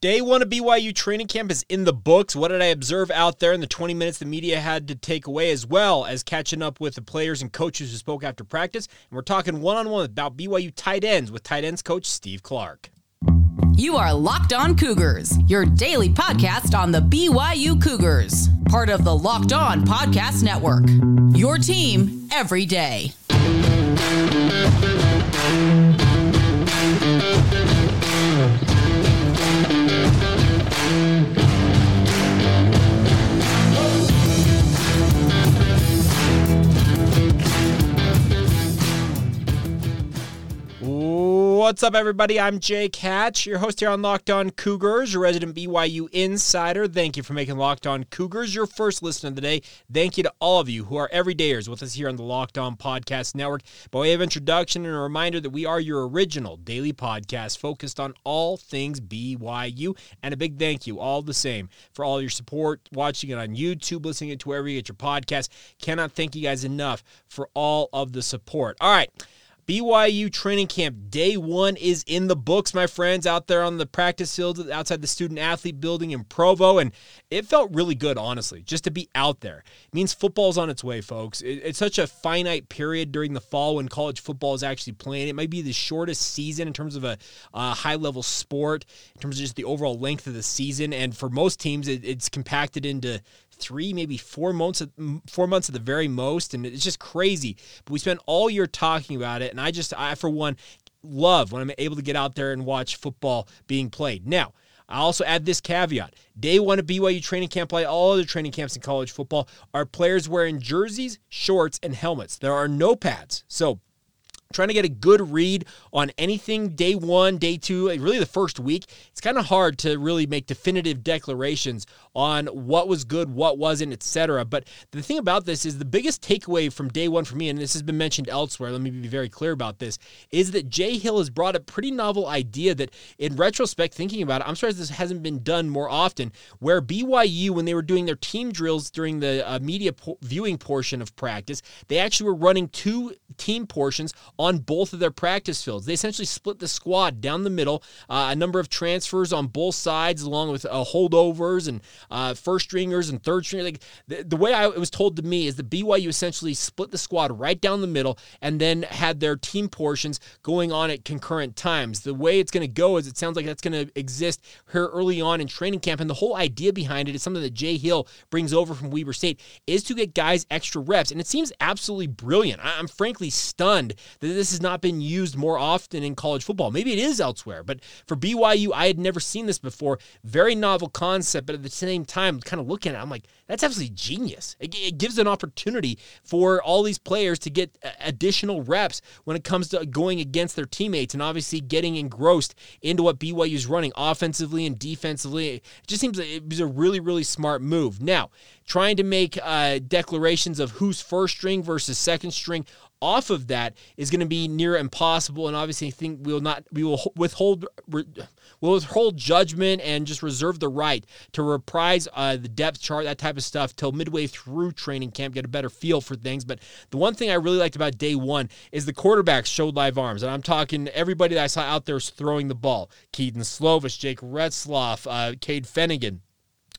Day one of BYU training camp is in the books. What did I observe out there in the 20 minutes the media had to take away, as well as catching up with the players and coaches who spoke after practice? And we're talking one on one about BYU tight ends with tight ends coach Steve Clark. You are Locked On Cougars, your daily podcast on the BYU Cougars, part of the Locked On Podcast Network. Your team every day. What's up, everybody? I'm Jake Hatch, your host here on Locked On Cougars, your resident BYU insider. Thank you for making Locked On Cougars your first listen of the day. Thank you to all of you who are everydayers with us here on the Locked On Podcast Network. By way of introduction and a reminder that we are your original daily podcast focused on all things BYU. And a big thank you, all the same, for all your support, watching it on YouTube, listening it to wherever you get your podcast. Cannot thank you guys enough for all of the support. All right. BYU training camp day one is in the books, my friends, out there on the practice field outside the student athlete building in Provo. And it felt really good, honestly, just to be out there. It means football's on its way, folks. It's such a finite period during the fall when college football is actually playing. It might be the shortest season in terms of a, a high level sport, in terms of just the overall length of the season. And for most teams, it's compacted into three, maybe four months, four months at the very most, and it's just crazy. But we spent all year talking about it, and I just, I for one, love when I'm able to get out there and watch football being played. Now. I also add this caveat. Day one of BYU training camp, like all other training camps in college football, are players wearing jerseys, shorts, and helmets. There are no pads. So trying to get a good read on anything day one, day two, really the first week, it's kind of hard to really make definitive declarations on what was good, what wasn't, etc. But the thing about this is the biggest takeaway from day one for me, and this has been mentioned elsewhere, let me be very clear about this, is that Jay Hill has brought a pretty novel idea that, in retrospect, thinking about it, I'm surprised this hasn't been done more often, where BYU, when they were doing their team drills during the uh, media po- viewing portion of practice, they actually were running two team portions on both of their practice fields. They essentially split the squad down the middle, uh, a number of transfers on both sides, along with uh, holdovers and uh, first stringers and third stringers. Like the, the way I, it was told to me is that BYU essentially split the squad right down the middle and then had their team portions going on at concurrent times. The way it's going to go is it sounds like that's going to exist here early on in training camp, and the whole idea behind it is something that Jay Hill brings over from Weber State is to get guys extra reps, and it seems absolutely brilliant. I'm frankly stunned that this has not been used more often in college football. Maybe it is elsewhere, but for BYU, I had never seen this before. Very novel concept, but at the same time, kind of looking at it, I'm like, that's absolutely genius. It, it gives an opportunity for all these players to get additional reps when it comes to going against their teammates and obviously getting engrossed into what BYU is running offensively and defensively. It just seems like it was a really, really smart move. Now, trying to make uh, declarations of who's first string versus second string off of that is going to be near impossible. And obviously I think we will not we will withhold we'll withhold judgment and just reserve the right to reprise uh, the depth chart that type of stuff till midway through training camp get a better feel for things. But the one thing I really liked about day 1 is the quarterbacks showed live arms. And I'm talking everybody that I saw out there throwing the ball. Kedon Slovis Jake Retzlaff uh, Cade Fennegan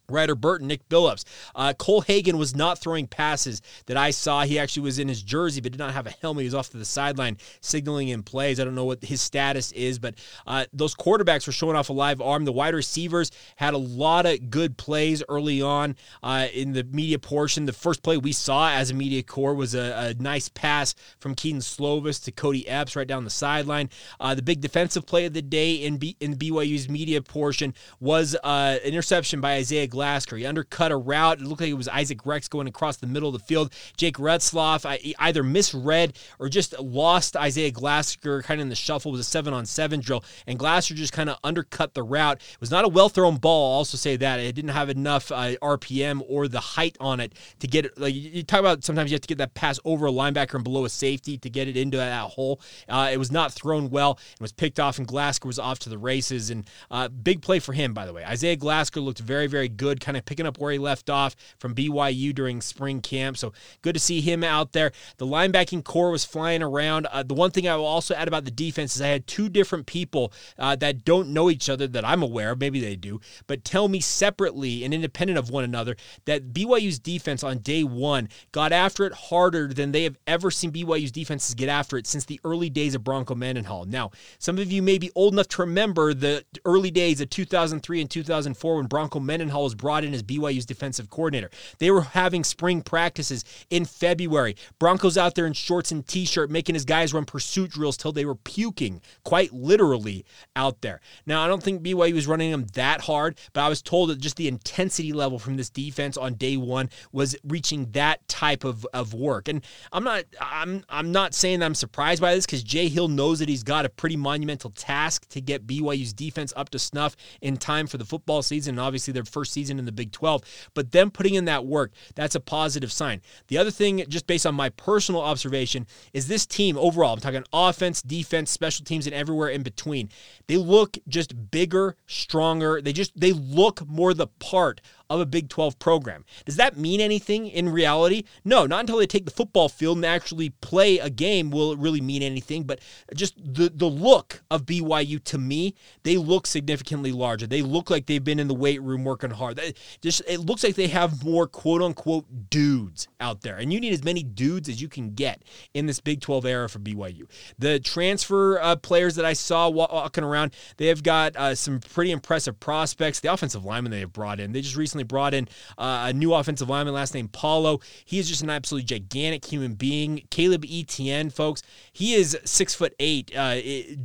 Ryder Burton, Nick Billups. Uh, Cole Hagen was not throwing passes that I saw. He actually was in his jersey, but did not have a helmet. He was off to the sideline signaling in plays. I don't know what his status is, but uh, those quarterbacks were showing off a live arm. The wide receivers had a lot of good plays early on uh, in the media portion. The first play we saw as a media corps was a, a nice pass from Kedon Slovis to Cody Epps right down the sideline. Uh, the big defensive play of the day in, B- in BYU's media portion was uh, an interception by Isaiah Glasgow. He undercut a route. It looked like it was Isaac Rex going across the middle of the field. Jake Retzlaff either misread or just lost Isaiah Glasgow kind of in the shuffle. It was a seven on seven drill, and Glasgow just kind of undercut the route. It was not a well thrown ball. I'll also say that it didn't have enough uh, RPM or the height on it to get it. Like you talk about, sometimes you have to get that pass over a linebacker and below a safety to get it into that hole. Uh, it was not thrown well. It was picked off, and Glasgow was off to the races. And uh, big play for him, by the way. Isaiah Glasgow looked very, very good, kind of picking up where he left off from BYU during spring camp. So good to see him out there. The linebacking corps was flying around. Uh, the one thing I will also add about the defense is I had two different people uh, that don't know each other that I'm aware of. Maybe they do, but tell me separately and independent of one another that BYU's defense on day one got after it harder than they have ever seen BYU's defenses get after it since the early days of Bronco Mendenhall. Now, some of you may be old enough to remember the early days of 2003 and 2004 when Bronco Mendenhall was brought in as BYU's defensive coordinator. They were having spring practices in February. Broncos out there in shorts and t-shirt making his guys run pursuit drills till they were puking, quite literally out there. Now, I don't think BYU was running them that hard, but I was told that just the intensity level from this defense on day one was reaching that type of, of work. And I'm not I'm I'm not saying that I'm surprised by this because Jay Hill knows that he's got a pretty monumental task to get BYU's defense up to snuff in time for the football season and obviously their first season in the Big 12. But them putting in that work, that's a positive sign. The other thing, just based on my personal observation, is this team overall, I'm talking offense, defense, special teams, and everywhere in between. They look just bigger, stronger. They just they look more the part of a Big 12 program. Does that mean anything in reality? No, not until they take the football field and actually play a game will it really mean anything. But just the, the look of BYU to me, they look significantly larger. They look like they've been in the weight room working hard. They just It looks like they have more quote unquote dudes out there. And you need as many dudes as you can get in this Big 12 era for BYU. The transfer uh, players that I saw walking around, they have got uh, some pretty impressive prospects. The offensive linemen they have brought in, they just recently recently brought in uh, a new offensive lineman, last name Paulo. He is just an absolutely gigantic human being. Caleb Etienne, folks, he is six foot eight, uh,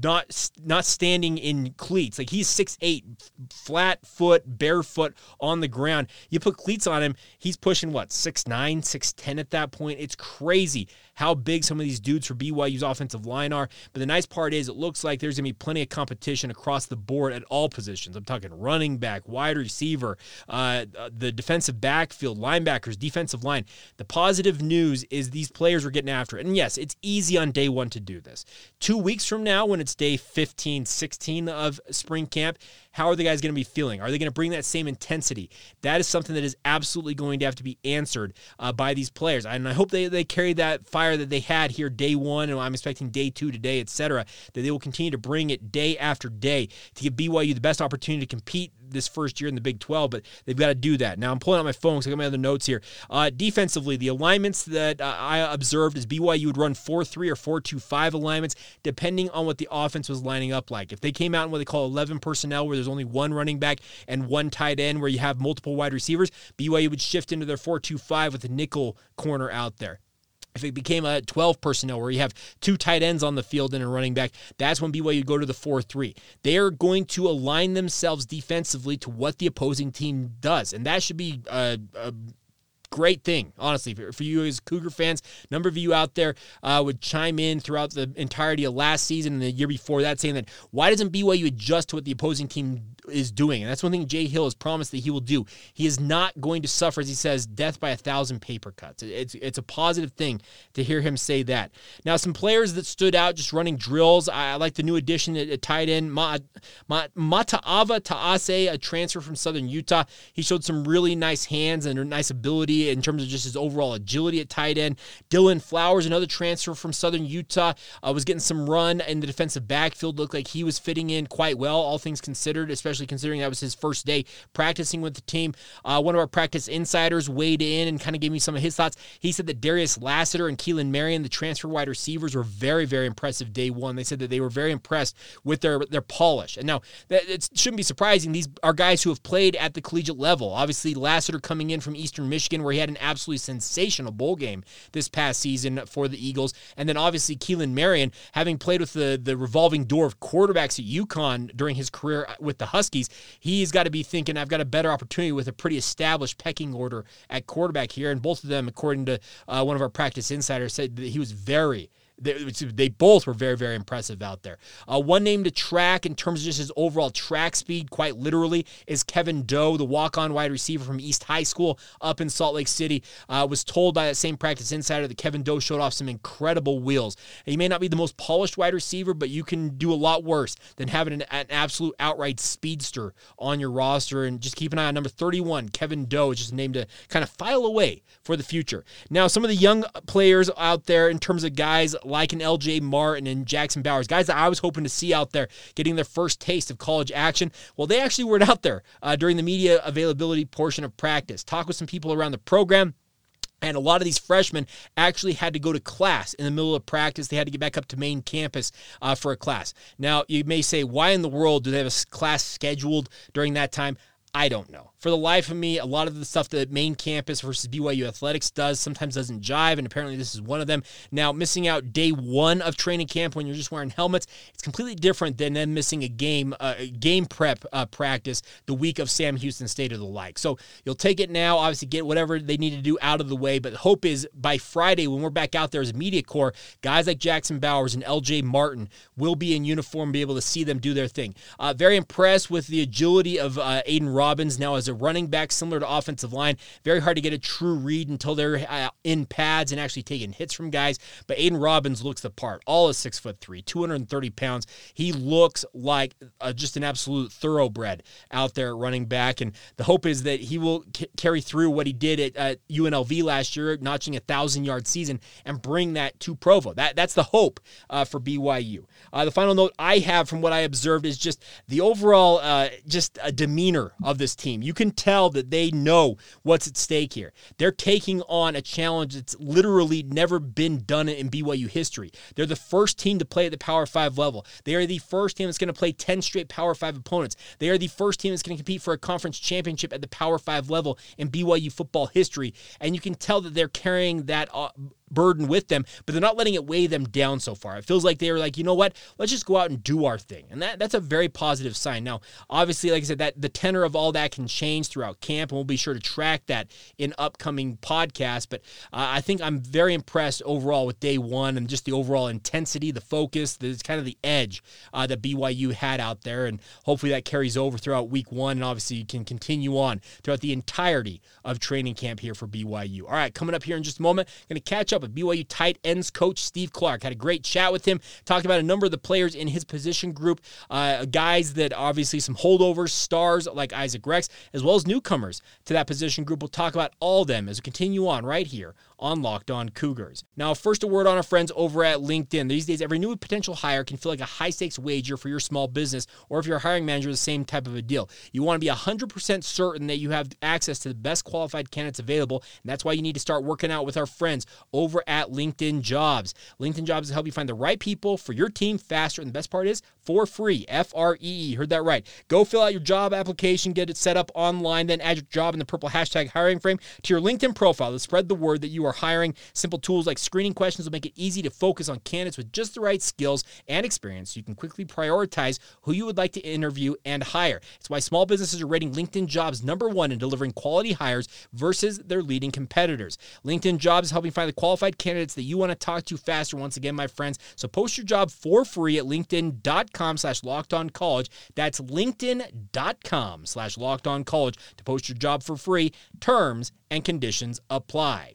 not not standing in cleats. Like he's six eight, flat foot, barefoot on the ground. You put cleats on him, he's pushing what six nine, six ten at that point. It's crazy how big some of these dudes for BYU's offensive line are. But the nice part is it looks like there's going to be plenty of competition across the board at all positions. I'm talking running back, wide receiver, uh, Uh, the defensive backfield, linebackers, defensive line. The positive news is these players are getting after it. And yes, it's easy on day one to do this. Two weeks from now, when it's day 15, 16 of spring camp, how are the guys going to be feeling? Are they going to bring that same intensity? That is something that is absolutely going to have to be answered uh, by these players. And I hope they, they carry that fire that they had here day one, and I'm expecting day two today, etc., that they will continue to bring it day after day to give BYU the best opportunity to compete this first year in the Big 12, but they've got to do that. Now I'm pulling out my phone because I got my other notes here. Uh, defensively, the alignments that uh, I observed is BYU would run 4 3 or 4 2 5 alignments, depending on what the offense was lining up like. If they came out in what they call 11 personnel, where there's only one running back and one tight end, where you have multiple wide receivers, BYU would shift into their 4 2 5 with a nickel corner out there. If it became a 12 personnel where you have two tight ends on the field and a running back, that's when BYU would go to the 4 3. They are going to align themselves defensively to what the opposing team does. And that should be a, a great thing, honestly, for, for, you as Cougar fans. A number of you out there uh, would chime in throughout the entirety of last season and the year before that, saying that why doesn't BYU adjust to what the opposing team is doing. And that's one thing Jay Hill has promised that he will do. He is not going to suffer, as he says, death by a thousand paper cuts. It's, it's a positive thing to hear him say that. Now, some players that stood out just running drills. I, like the new addition at, at tight end, Ma, Ma, Mata'ava Ta'ase, a transfer from Southern Utah. He showed some really nice hands and nice ability in terms of just his overall agility at tight end. Dylan Flowers, another transfer from Southern Utah, uh, was getting some run in the defensive backfield. Looked like he was fitting in quite well, all things considered, especially especially considering that was his first day practicing with the team. Uh, one of our practice insiders weighed in and kind of gave me some of his thoughts. He said that Darius Lassiter and Keelan Marion, the transfer wide receivers, were very, very impressive day one. They said that they were very impressed with their their polish. And now that it shouldn't be surprising. These are guys who have played at the collegiate level. Obviously, Lassiter coming in from Eastern Michigan, where he had an absolutely sensational bowl game this past season for the Eagles. And then obviously Keelan Marion, having played with the, the revolving door of quarterbacks at UConn during his career with the Huskies, he's got to be thinking, I've got a better opportunity with a pretty established pecking order at quarterback here. And both of them, according to uh, one of our practice insiders, said that he was very they, they both were very, very impressive out there. Uh, one name to track in terms of just his overall track speed, quite literally, is Kevin Doe, the walk on wide receiver from East High School up in Salt Lake City. Uh, was told by that same practice insider that Kevin Doe showed off some incredible wheels. He may not be the most polished wide receiver, but you can do a lot worse than having an, an absolute outright speedster on your roster. And just keep an eye on number 31, Kevin Doe, is just a name to kind of file away for the future. Now, some of the young players out there in terms of guys like an LJ Martin and Jackson Bowers, guys that I was hoping to see out there getting their first taste of college action. Well, they actually weren't out there uh, during the media availability portion of practice. Talk with some people around the program. And a lot of these freshmen actually had to go to class in the middle of practice. They had to get back up to main campus uh, for a class. Now, you may say, why in the world do they have a class scheduled during that time? I don't know for the life of me, a lot of the stuff that main campus versus BYU athletics does sometimes doesn't jive, and apparently this is one of them. Now, missing out day one of training camp when you're just wearing helmets, it's completely different than them missing a game, uh, game prep uh, practice the week of Sam Houston State or the like. So you'll take it now, obviously get whatever they need to do out of the way, but the hope is by Friday when we're back out there as media corps, guys like Jackson Bowers and LJ Martin will be in uniform, be able to see them do their thing. Uh, very impressed with the agility of uh, Aidan Robbins now as a running back, similar to offensive line. Very hard to get a true read until they're uh, in pads and actually taking hits from guys. But Aidan Robbins looks the part. All is six foot three, 230 pounds. He looks like uh, just an absolute thoroughbred out there running back. And the hope is that he will c- carry through what he did at, at UNLV last year, notching a thousand yard season, and bring that to Provo. That that's the hope uh, for BYU. Uh, the final note I have from what I observed is just the overall uh, just a demeanor of this team. You can tell that they know what's at stake here. They're taking on a challenge that's literally never been done in BYU history. They're the first team to play at the Power 5 level. They are the first team that's going to play 10 straight Power 5 opponents. They are the first team that's going to compete for a conference championship at the Power 5 level in BYU football history. And you can tell that they're carrying that uh, burden with them, but they're not letting it weigh them down so far. It feels like they were like, you know what, let's just go out and do our thing, and that that's a very positive sign. Now, obviously, like I said, that the tenor of all that can change throughout camp, and we'll be sure to track that in upcoming podcasts. But uh, I think I'm very impressed overall with day one and just the overall intensity, the focus, the kind of the edge uh, that BYU had out there, and hopefully that carries over throughout week one, and obviously you can continue on throughout the entirety of training camp here for BYU. All right, coming up here in just a moment, going to catch up with BYU tight ends coach Steve Clark. Had a great chat with him, talked about a number of the players in his position group, uh, guys that obviously some holdovers, stars like Isaac Rex, as well as newcomers to that position group. We'll talk about all them as we continue on right here on Locked On Cougars. Now, first, a word on our friends over at LinkedIn. These days, every new potential hire can feel like a high stakes wager for your small business, or if you're a hiring manager, the same type of a deal. You want to be 100% certain that you have access to the best qualified candidates available, and that's why you need to start working out with our friends over at LinkedIn Jobs. LinkedIn Jobs will help you find the right people for your team faster, and the best part is for free. F R E E. Heard that right. Go fill out your job application, get it set up online, then add your job in the purple hashtag hiring frame to your LinkedIn profile to spread the word that you are hiring. Simple tools like screening questions will make it easy to focus on candidates with just the right skills and experience so you can quickly prioritize who you would like to interview and hire. It's why small businesses are rating LinkedIn jobs number one in delivering quality hires versus their leading competitors. LinkedIn jobs helping find the qualified candidates that you want to talk to faster once again, my friends. So post your job for free at LinkedIn.com slash locked on college. That's LinkedIn.com slash locked on college to post your job for free. Terms and conditions apply.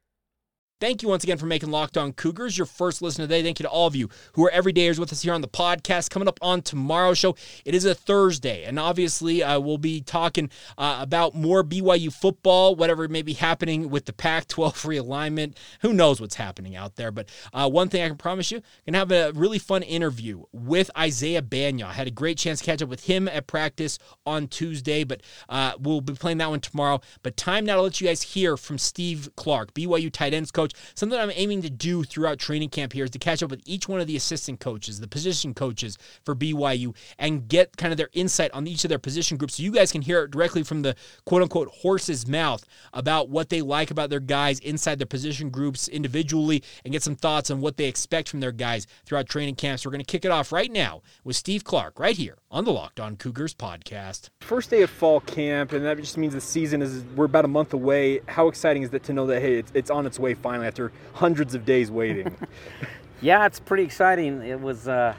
Thank you once again for making Locked On Cougars your first listen today. Thank you to all of you who are everydayers with us here on the podcast. Coming up on tomorrow's show, it is a Thursday, and obviously uh, we'll be talking uh, about more BYU football, whatever may be happening with the Pac-12 realignment. Who knows what's happening out there? But uh, one thing I can promise you, gonna have a really fun interview with Isaiah Bagnah. I had a great chance to catch up with him at practice on Tuesday, but uh, we'll be playing that one tomorrow. But time now to let you guys hear from Steve Clark, BYU tight ends coach. Something I'm aiming to do throughout training camp here is to catch up with each one of the assistant coaches, the position coaches for BYU, and get kind of their insight on each of their position groups. So you guys can hear it directly from the quote unquote horse's mouth about what they like about their guys inside their position groups individually and get some thoughts on what they expect from their guys throughout training camps. So we're going to kick it off right now with Steve Clark right here on the Locked On Cougars podcast. First day of fall camp, and that just means the season is we're about a month away. How exciting is it to know that hey, it's, it's on its way finally after hundreds of days waiting? yeah, it's pretty exciting. It was, uh,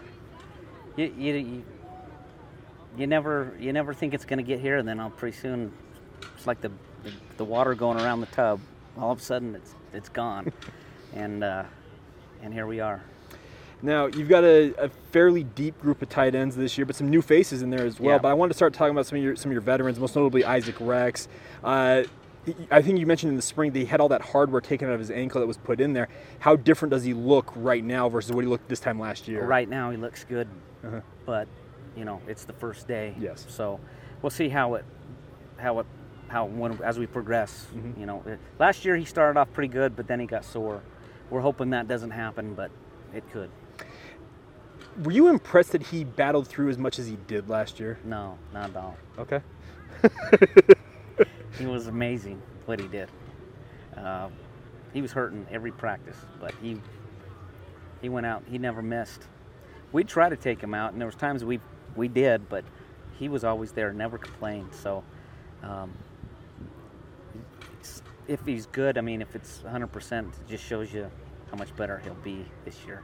you, you, you, you never you never think it's going to get here, and then all pretty soon it's like the, the, the water going around the tub. All of a sudden, it's it's gone, and uh, and here we are. Now you've got a, a, fairly deep group of tight ends this year, but some new faces in there as well. Yeah. But I wanted to start talking about some of your some of your veterans, most notably Isaac Rex. Uh, I think you mentioned in the spring that he had all that hardware taken out of his ankle that was put in there. How different does he look right now versus what he looked this time last year? Right now, he looks good, Uh-huh. but you know it's the first day. Yes. So we'll see how it how it how when as we progress. Mm-hmm. You know, last year he started off pretty good, but then he got sore. We're hoping that doesn't happen, but it could. Were you impressed that he battled through as much as he did last year? No, not at all. Okay. He was amazing what he did. Uh, he was hurting every practice, but he he went out. He never missed. We tried to take him out, and there was times we we did, but he was always there, never complained. So, um, it's- if he's good, I mean, if it's 100%, it just shows you how much better he'll be this year.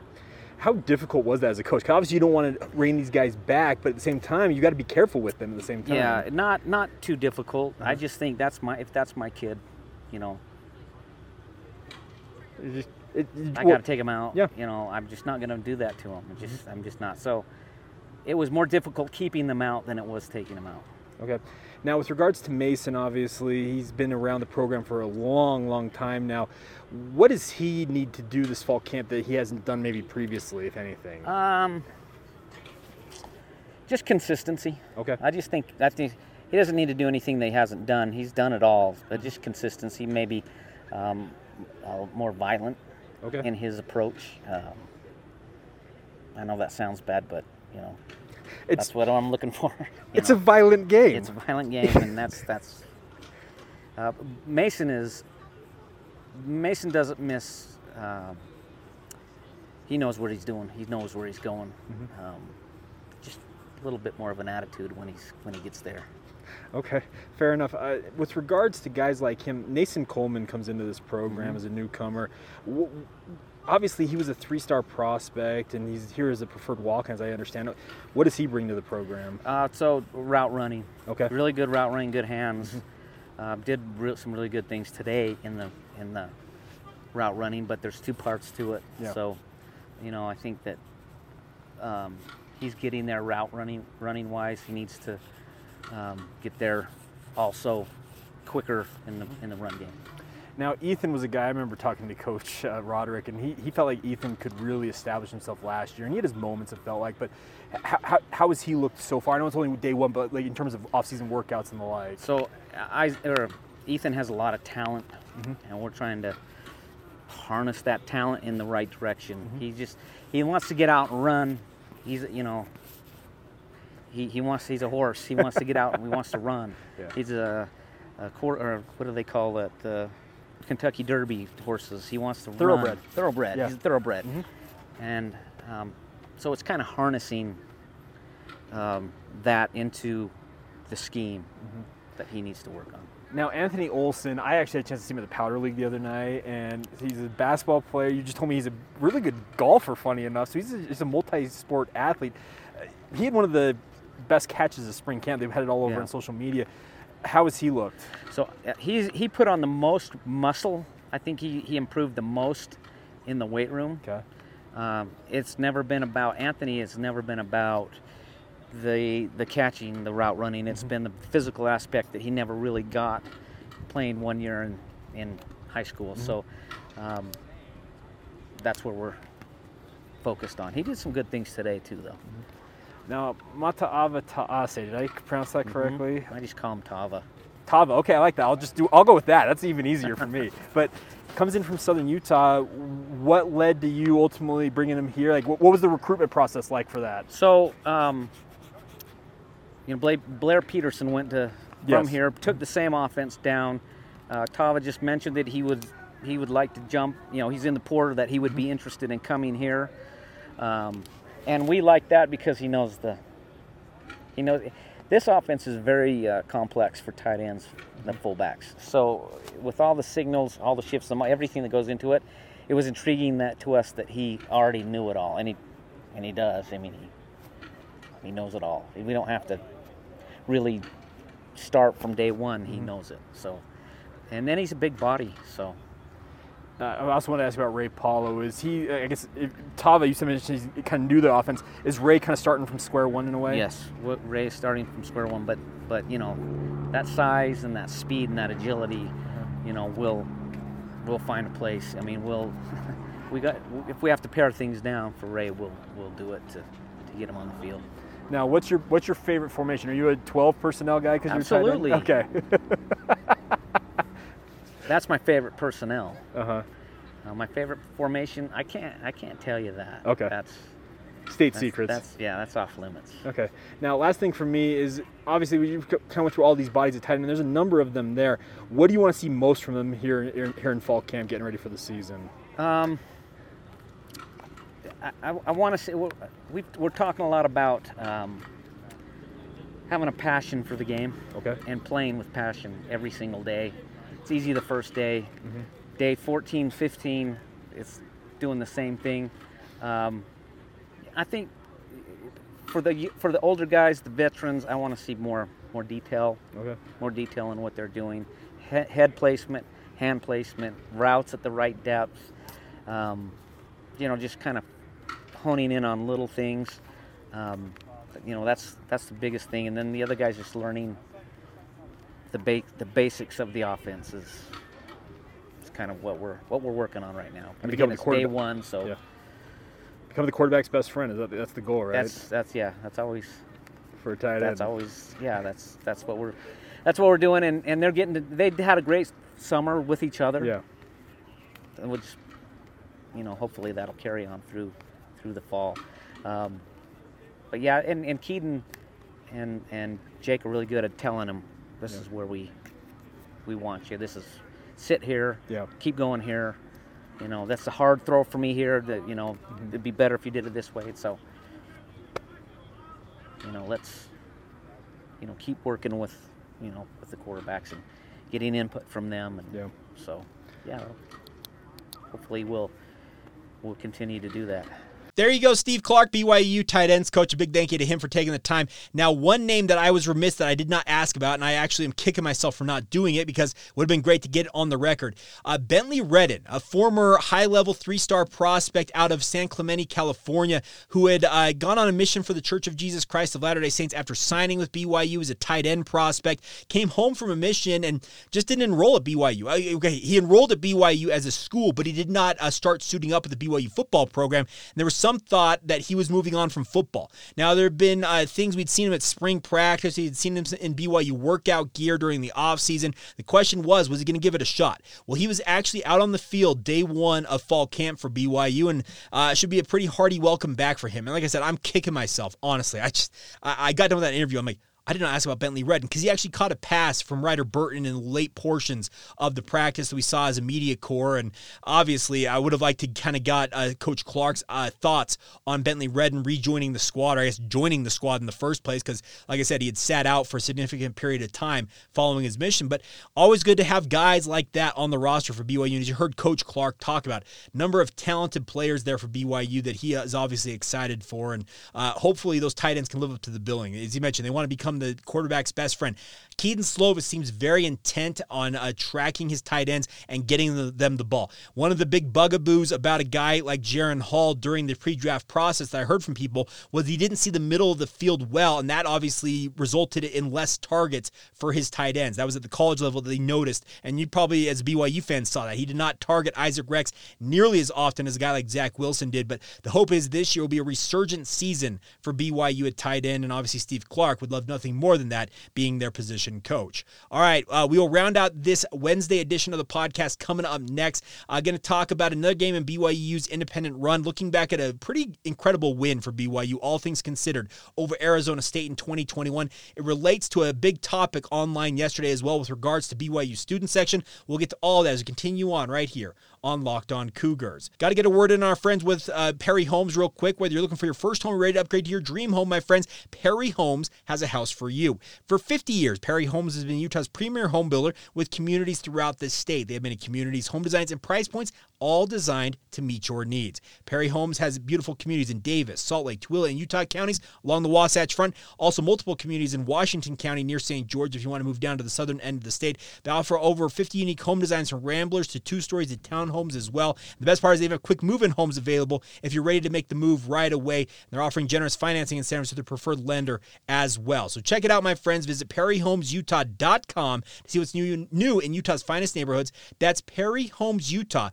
How difficult was that as a coach? 'Cause obviously you don't want to rein these guys back, but at the same time you got to be careful with them at the same time. Yeah, not not too difficult. I Uh-huh. just think that's my if that's my kid, you know, It just, it, I well, got to take him out. yeah. Mm-hmm. You know, I'm just not going to do that to him. I'm just, I'm just not. So, it was more difficult keeping them out than it was taking them out. Okay. Now, with regards to Masen, obviously he's been around the program for a long, long time now. What does he need to do this fall camp that he hasn't done maybe previously, if anything? Um, just consistency. Okay. I just think that he he doesn't need to do anything that he hasn't done. He's done it all. But just consistency, maybe um, uh, more violent Okay. in his approach. Um, I know that sounds bad, but you know, It's that's what I'm looking for. it's know. a violent game. It's a violent game, and that's that's. Uh, Masen is. Masen doesn't miss. Um, he knows what he's doing. He knows where he's going. Um, just a little bit more of an attitude when he's when he gets there. Okay, fair enough. Uh, with regards to guys like him, Nason Coleman comes into this program as a newcomer. W- obviously, he was a three-star prospect, and he's here as a preferred walk-on, as I understand it. What does he bring to the program? Uh, so route running. Okay. Really good route running, good hands. Uh, did re- some really good things today in the in the route running, but there's two parts to it. Yeah. So, you know, I think that um, he's getting there route running running wise. He needs to um, get there also quicker in the in the run game. Now, Ethan was a guy I remember talking to Coach uh, Roderick, and he, he felt like Ethan could really establish himself last year, and he had his moments. It felt like, but how, how, how has he looked so far? I know it's only day one, but like in terms of off-season workouts and the like. So I or Ethan has a lot of talent, mm-hmm. and we're trying to harness that talent in the right direction. Mm-hmm. He just he wants to get out and run. He's you know he, he wants he's a horse. He wants to get out and he wants to run. Yeah. He's a, a quarter or what do they call it? The uh, Kentucky Derby horses. He wants to Thoroughbred. run. Thoroughbred. Yeah. He's a thoroughbred. And um, so it's kind of harnessing um, that into the scheme that he needs to work on. Now, Anthony Olson, I actually had a chance to see him at the Powder League the other night, and he's a basketball player. You just told me he's a really good golfer, funny enough. So he's a, he's a multi-sport athlete. He had one of the best catches of spring camp. They've had it all over Yeah. on social media. How has he looked? So uh, he's he put on the most muscle I think he, he improved the most in the weight room. Okay. Um, it's never been about Anthony. It's never been about the the catching, the route running. It's been the physical aspect that he never really got playing one year in, in high school. So um, that's where we're focused on. He did some good things today too, though. Now, Mata'ava Ta'ase, did I pronounce that correctly? I just call him Tava. Tava. Okay, I like that. I'll just do. I'll go with that. That's even easier for me. But comes in from Southern Utah. What led to you ultimately bringing him here? Like, what, what was the recruitment process like for that? So, um, you know, Blair, Blair Peterson went to from Yes. here, took the same offense down. Uh, Tava just mentioned that he would he would like to jump. You know, he's in the portal that he would be interested in coming here, um, and we like that because he knows the he knows this offense is very uh, complex for tight ends, the fullbacks. So with all the signals, all the shifts, everything that goes into it, it was intriguing that to us that he already knew it all, and he and he does. I mean, he he knows it all. We don't have to really start from day one. He knows it. So, and then he's a big body. So Uh, I also want to ask about Ray Paulo. Is he? I guess if, Tava. You said mentioned he kind of knew the offense. Is Ray kind of starting from square one in a way? yes, what Ray's starting from square one, but but you know that size and that speed and that agility, you know, will will find a place. I mean, we'll we got if we have to pare things down for Ray, we'll we'll do it to to get him on the field. Now, what's your what's your favorite formation? Are you a 12 personnel guy? Because Absolutely. You're? Okay. That's my favorite personnel. uh huh. Uh, my favorite formation, I can't I can't tell you that. Okay. That's State That's, secrets. That's yeah, that's off limits. Okay. Now, last thing for me is obviously we kind of went through all these bodies of tight end. and There's a number of them there. What do you want to see most from them here in, here in fall camp, getting ready for the season? Um, I, I, I want to say we're, we, we're talking a lot about um, having a passion for the game Okay. and playing with passion every single day. It's easy the first day. Mm-hmm. Day 14, 15, it's doing the same thing. Um, I think for the for the older guys, the veterans, I want to see more more detail Okay. more detail in what they're doing. He- head placement, hand placement, routes at the right depth. Um, you know, just kind of honing in on little things. Um, you know, that's that's the biggest thing. And then the other guys just learning the ba- the basics of the offense is, is kind of what we're what we're working on right now. And But become again, the it's day one, so Yeah. Become the quarterback's best friend. Is that that's the goal, right? that's that's yeah, that's always for a tight that's end. always yeah that's that's what we're that's what we're doing and, and they're getting to, they had a great summer with each other Yeah. and you know hopefully that'll carry on through through the fall um, but yeah and, and Kedon and and Jake are really good at telling him this is where we we want you this is sit here Yeah. keep going here you know that's a hard throw for me here that you know Mm-hmm. it'd be better if you did it this way so you know let's you know keep working with you know with the quarterbacks and getting input from them and Yeah. so yeah hopefully we'll we'll continue to do that There you go, Steve Clark, BYU tight ends coach. A big thank you to him for taking the time. Now, one name that I was remiss that I did not ask about, and I actually am kicking myself for not doing it because it would have been great to get it on the record. Uh, Bentley Redden, a former high level three star prospect out of San Clemente, California, who had uh, gone on a mission for the Church of Jesus Christ of Latter day Saints after signing with BYU as a tight end prospect, came home from a mission and just didn't enroll at BYU. Uh, Okay, he enrolled at BYU as a school, but he did not uh, start suiting up at the BYU football program. And there was some thought that he was moving on from football. Now, there have been uh, things we'd seen him at spring practice, he'd seen him in BYU workout gear during the offseason. The question was, was he going to give it a shot? Well, he was actually out on the field day one of fall camp for BYU, and uh, should be a pretty hearty welcome back for him. And like I said, I'm kicking myself, honestly. I just, I, I got done with that interview. I'm like, I did not ask about Bentley Redden because he actually caught a pass from Ryder Burton in the late portions of the practice that we saw as a media corps. And obviously, I would have liked to kind of got uh, Coach Clark's uh, thoughts on Bentley Redden rejoining the squad, or I guess joining the squad in the first place, because, like I said, he had sat out for a significant period of time following his mission. But always good to have guys like that on the roster for BYU. And as you heard Coach Clark talk about, number of talented players there for BYU that he is obviously excited for. And uh, hopefully, those tight ends can live up to the billing. As you mentioned, they want to become the quarterback's best friend. Kedon Slovis seems very intent on uh, tracking his tight ends and getting the, them the ball. One of the big bugaboos about a guy like Jaren Hall during the pre-draft process that I heard from people was he didn't see the middle of the field well, and that obviously resulted in less targets for his tight ends. That was at the college level that they noticed, and you probably as BYU fans saw that he did not target Isaac Rex nearly as often as a guy like Zach Wilson did. But the hope is this year will be a resurgent season for BYU at tight end, and obviously Steve Clark would love nothing more than that being their position position coach. All right, uh, we will round out this Wednesday edition of the podcast coming up next. I'm uh, going to talk about another game in BYU's independent run, looking back at a pretty incredible win for BYU, all things considered, over Arizona State in 2021. It relates to a big topic online yesterday as well with regards to BYU student section. We'll get to all that as we continue on right here on Locked On Cougars. Got to get a word in our friends with uh, Perry Homes real quick. Whether you're looking for your first home ready to upgrade to your dream home, my friends, Perry Homes has a house for you. For 50 years, Perry Homes has been Utah's premier home builder with communities throughout the state. They have many communities, home designs, and price points all designed to meet your needs. Perry Homes has beautiful communities in Davis, Salt Lake, Tooele, and Utah counties along the Wasatch Front. Also, multiple communities in Washington County near St. George if you want to move down to the southern end of the state. They offer over 50 unique home designs from ramblers to two stories to townhomes as well. The best part is they have quick move in homes available if you're ready to make the move right away. They're offering generous financing incentives to their preferred lender as well. So check it out, my friends. Visit PerryHomesUtah.com to see what's new, new in Utah's finest neighborhoods. That's PerryHomesUtah.com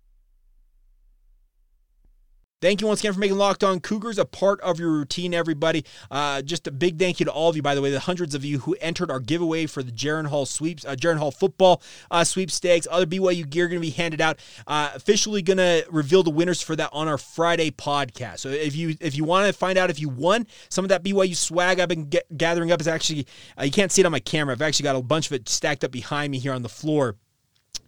Thank you once again for making Locked On Cougars a part of your routine, everybody. Uh, just a big thank you to all of you, by the way, the hundreds of you who entered our giveaway for the Jaren Hall sweeps, uh, Jaren Hall football uh, sweepstakes. Other BYU gear going to be handed out. Uh, officially going to reveal the winners for that on our Friday podcast. So if you if you want to find out if you won, some of that BYU swag I've been get, gathering up is actually uh, you can't see it on my camera. I've actually got a bunch of it stacked up behind me here on the floor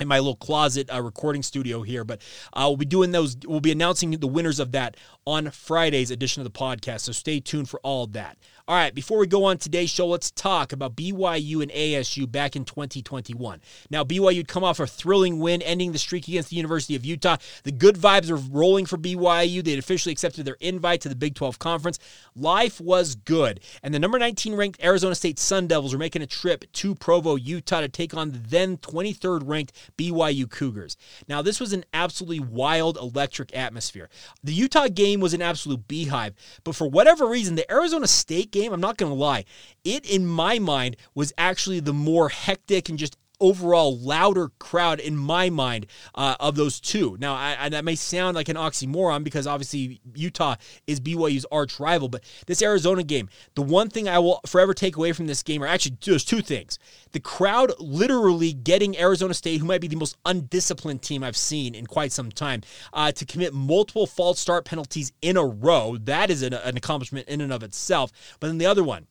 in my little closet uh, recording studio here. But uh, we'll be doing those. We'll be announcing the winners of that on Friday's edition of the podcast. So stay tuned for all of that. All right, before we go on today's show, let's talk about BYU and ASU back in 2021. Now, BYU had come off a thrilling win, ending the streak against the University of Utah. The good vibes are rolling for BYU. They had officially accepted their invite to the Big 12 Conference. Life was good. And the number 19 ranked Arizona State Sun Devils were making a trip to Provo, Utah to take on the then 23rd ranked BYU Cougars. Now, this was an absolutely wild, electric atmosphere. The Utah game was an absolute beehive, but for whatever reason, the Arizona State game, I'm not going to lie, it in my mind was actually the more hectic and just overall louder crowd in my mind uh, of those two. Now, I, I, that may sound like an oxymoron because obviously Utah is BYU's arch rival, but this Arizona game, the one thing I will forever take away from this game, or actually, there's two things. The crowd literally getting Arizona State, who might be the most undisciplined team I've seen in quite some time, uh, to commit multiple false start penalties in a row. That is an, an accomplishment in and of itself. But then the other one,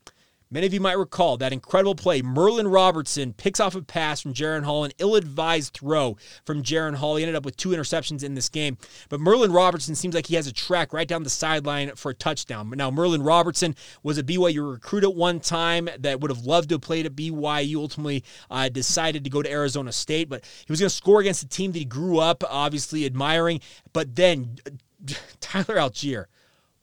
Many of you might recall that incredible play. Merlin Robertson picks off a pass from Jaren Hall, an ill advised throw from Jaren Hall. He ended up with two interceptions in this game. But Merlin Robertson seems like he has a track right down the sideline for a touchdown. Now, Merlin Robertson was a BYU recruit at one time that would have loved to have played at BYU. Ultimately, uh, decided to go to Arizona State, but he was going to score against a team that he grew up obviously admiring. But then Tyler Allgeier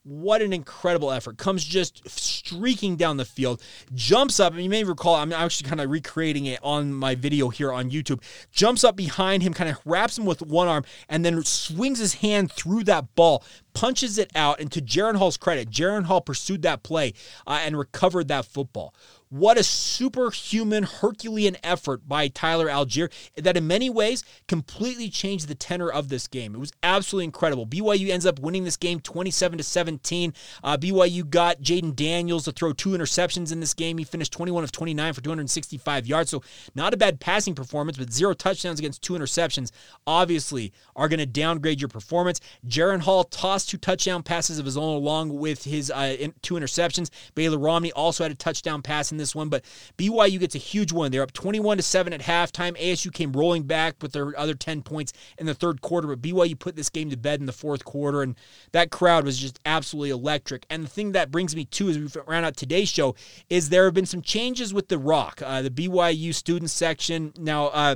what an incredible effort. Comes just streaking down the field, jumps up, and you may recall, I'm actually kind of recreating it on my video here on YouTube. Jumps up behind him, kind of wraps him with one arm, and then swings his hand through that ball, punches it out. And to Jaren Hall's credit, Jaren Hall pursued that play uh, and recovered that football. What a superhuman Herculean effort by Tyler Allgeier that in many ways completely changed the tenor of this game. It was absolutely incredible. BYU ends up winning this game 27 to 17. Uh, BYU got Jayden Daniels to throw two interceptions in this game. He finished 21 of 29 for 265 yards. So not a bad passing performance, but zero touchdowns against two interceptions obviously are going to downgrade your performance. Jaren Hall tossed two touchdown passes of his own along with his uh, two interceptions. Baylor Romney also had a touchdown pass in this one, but BYU gets a huge one. They're up 21 to 7 at halftime. ASU came rolling back with their other 10 points in the third quarter, but BYU put this game to bed in the fourth quarter, and that crowd was just absolutely electric. And the thing that brings me to as we round out today's show is there have been some changes with the ROC, uh, the BYU student section. Now, uh,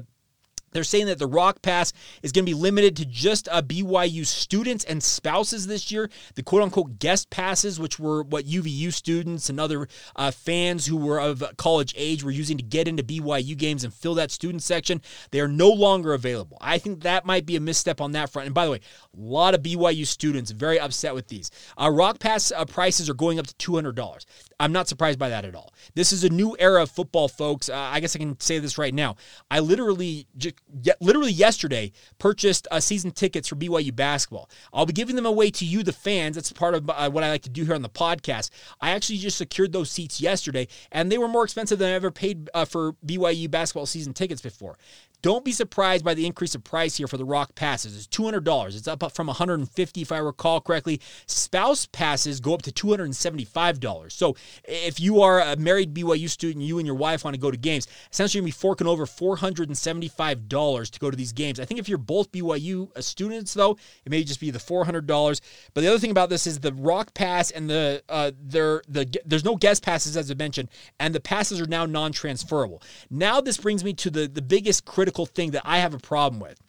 they're saying that the ROC Pass is going to be limited to just uh, BYU students and spouses this year. The quote unquote guest passes, which were what UVU students and other uh, fans who were of college age were using to get into BYU games and fill that student section, they are no longer available. I think that might be a misstep on that front. And by the way, a lot of BYU students very upset with these. Uh, ROC Pass uh, prices are going up to $200. I'm not surprised by that at all. This is a new era of football, folks. Uh, I guess I can say this right now. I literally just literally yesterday purchased uh, season tickets for BYU basketball. I'll be giving them away to you, the fans. That's part of uh, what I like to do here on the podcast. I actually just secured those seats yesterday, and they were more expensive than I ever paid uh, for BYU basketball season tickets before. Don't be surprised by the increase of price here for the ROC passes. It's $200. It's up from 150 if I recall correctly. Spouse passes go up to $275. So if you are a married BYU student, you and your wife want to go to games, essentially you're going to be forking over $475 to go to these games. I think if you're both BYU students, though, it may just be the $400. But the other thing about this is the ROC Pass and the uh, there the there's no guest passes as I mentioned, and the passes are now non-transferable. Now this brings me to the the biggest critical critical thing that I have a problem with.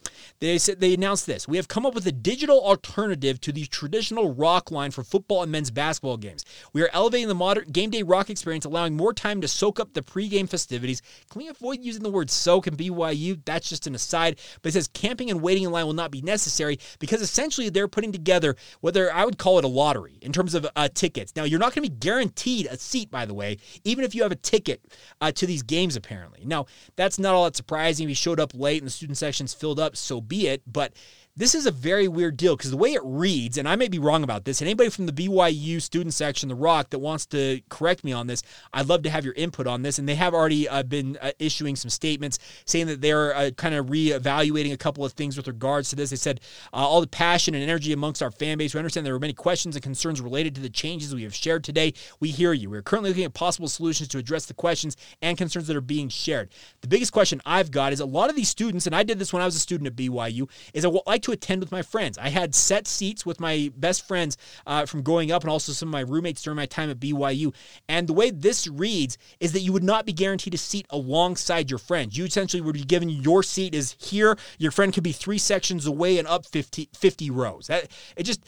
They said they announced this. We have come up with a digital alternative to the traditional ROC line for football and men's basketball games. We are elevating the modern game day ROC experience, allowing more time to soak up the pregame festivities. Can we avoid using the word soak in BYU? That's just an aside. But it says camping and waiting in line will not be necessary because essentially they're putting together whether I would call it a lottery in terms of uh, tickets. Now you're not going to be guaranteed a seat, by the way, even if you have a ticket uh, to these games. Apparently, now that's not all that surprising. We showed up late and the student section's filled up, so be it. But this is a very weird deal because the way it reads, and I may be wrong about this, and anybody from the BYU student section, The ROC, that wants to correct me on this, I'd love to have your input on this. And they have already uh, been uh, issuing some statements saying that they're uh, kind of reevaluating a couple of things with regards to this. They said, uh, all the passion and energy amongst our fan base. We understand there are many questions and concerns related to the changes we have shared today. We hear you. We're currently looking at possible solutions to address the questions and concerns that are being shared. The biggest question I've got is a lot of these students, and I did this when I was a student at BYU, is I like to attend with my friends. I had set seats with my best friends uh, from growing up and also some of my roommates during my time at BYU. And the way this reads is that you would not be guaranteed a seat alongside your friends. You essentially would be given your seat is here. Your friend could be three sections away and up 50, 50 rows. That, it just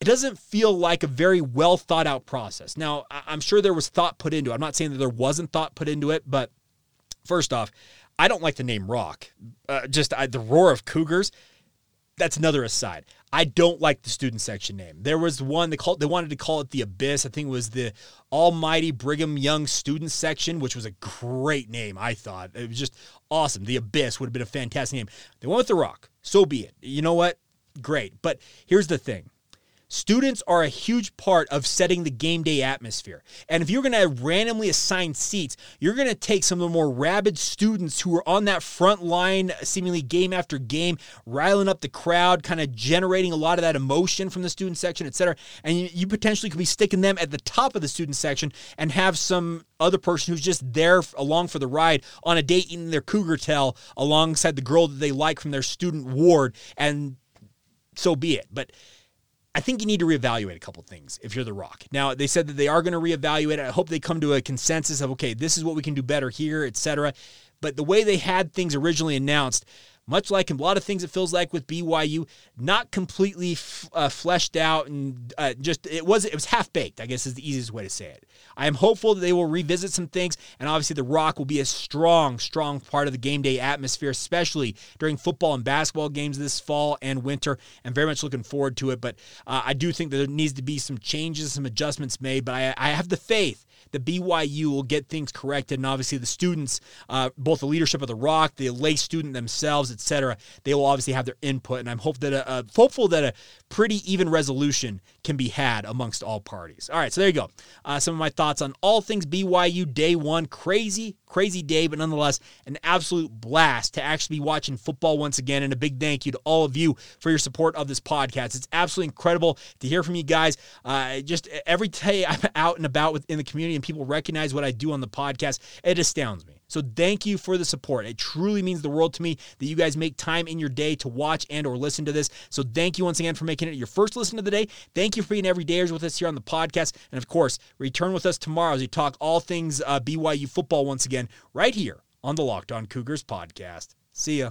it doesn't feel like a very well thought out process. Now, I'm sure there was thought put into it. I'm not saying that there wasn't thought put into it, but first off, I don't like the name ROC. Uh, just I, the roar of Cougars that's another aside. I don't like the student section name. There was one they called they wanted to call it the Abyss. I think it was the Almighty Brigham Young Student Section, which was a great name. I thought it was just awesome. The Abyss would have been a fantastic name. They went with the ROC. So be it. You know what? Great. But here's the thing. Students are a huge part of setting the game day atmosphere. And if you're going to randomly assign seats, you're going to take some of the more rabid students who are on that front line, seemingly game after game, riling up the crowd, kind of generating a lot of that emotion from the student section, et cetera. And you, potentially could be sticking them at the top of the student section and have some other person who's just there along for the ride on a date eating their cougar tail alongside the girl that they like from their student ward. And so be it. But I think you need to reevaluate a couple things if you're The ROC. Now, they said that they are going to reevaluate. I hope they come to a consensus of, okay, this is what we can do better here, etc. But the way they had things originally announced, much like a lot of things it feels like with BYU, not completely f- uh, fleshed out and uh, just it was it was half baked. I guess is the easiest way to say it. I am hopeful that they will revisit some things, and obviously the ROC will be a strong, strong part of the game day atmosphere, especially during football and basketball games this fall and winter. I'm very much looking forward to it, but uh, I do think that there needs to be some changes, some adjustments made. But I, I have the faith that BYU will get things corrected, and obviously the students, uh, both the leadership of the ROC, the lay student themselves, etc., they will obviously have their input, and I'm hope that a, hopeful that a pretty even resolution can be had amongst all parties. All right, so there you go. Uh, some of my thoughts on all things BYU day one. Crazy, crazy day, but nonetheless an absolute blast to actually be watching football once again. And a big thank you to all of you for your support of this podcast. It's absolutely incredible to hear from you guys. Uh, just every day I'm out and about within the community and people recognize what I do on the podcast, it astounds me. So thank you for the support. It truly means the world to me that you guys make time in your day to watch and or listen to this. So thank you once again for making it your first listen of the day. Thank you for being everydayers with us here on the podcast. And of course, return with us tomorrow as we talk all things uh, BYU football once again right here on the Locked On Cougars podcast. See ya.